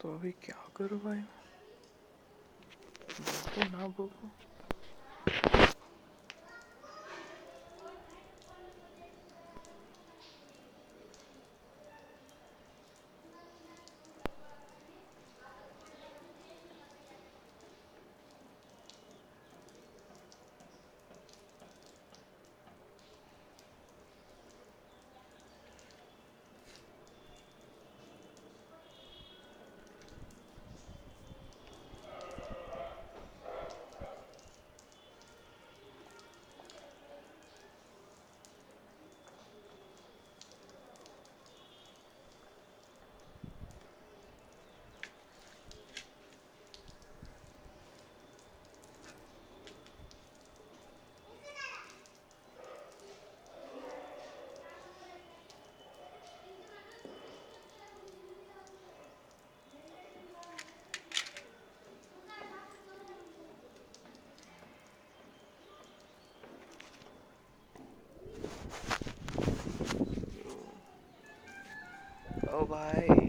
तो अभी क्या करूँ भाई? तो ना भूखो Oh, bye.